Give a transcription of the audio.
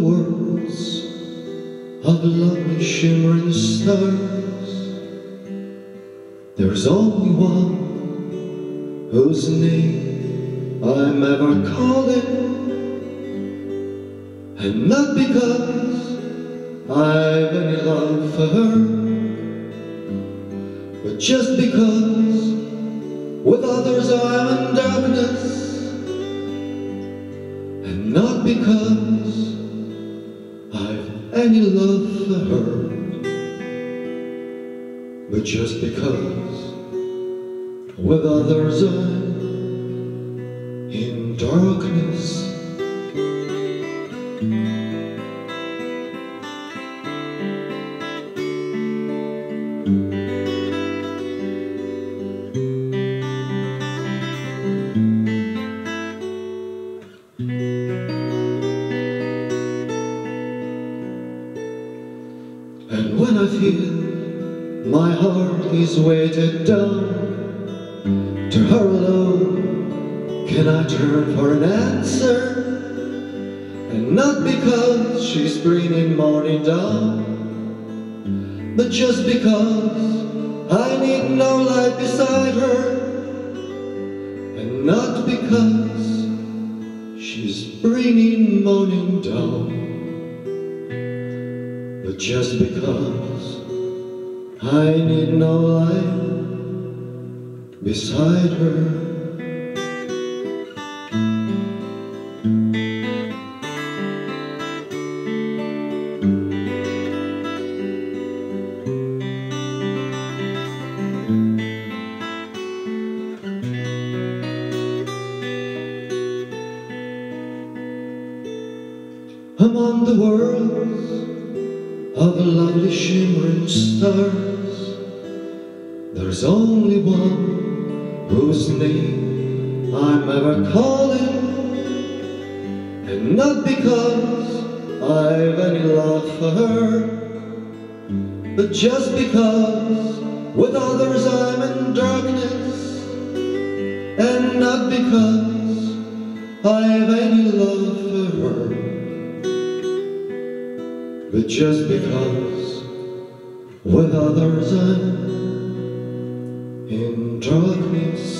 the worlds of lovely shimmering stars. There's only one whose name I'm ever calling And not because I've any love for her But just because with others I'm in darkness I've any love her But just because with others I'm in darkness And when I feel my heart is weighted down To her alone can I turn for an answer? And not because she's bringing morning down But just because I need no light beside her. And not because she's bringing morning down but just because I need no light beside her. Among the worlds of lovely shimmering stars. There's only one whose name I'm ever calling And not because I've any love for her But just because with others I'm in darkness And not because I've any love for her but just because with others I'm in darkness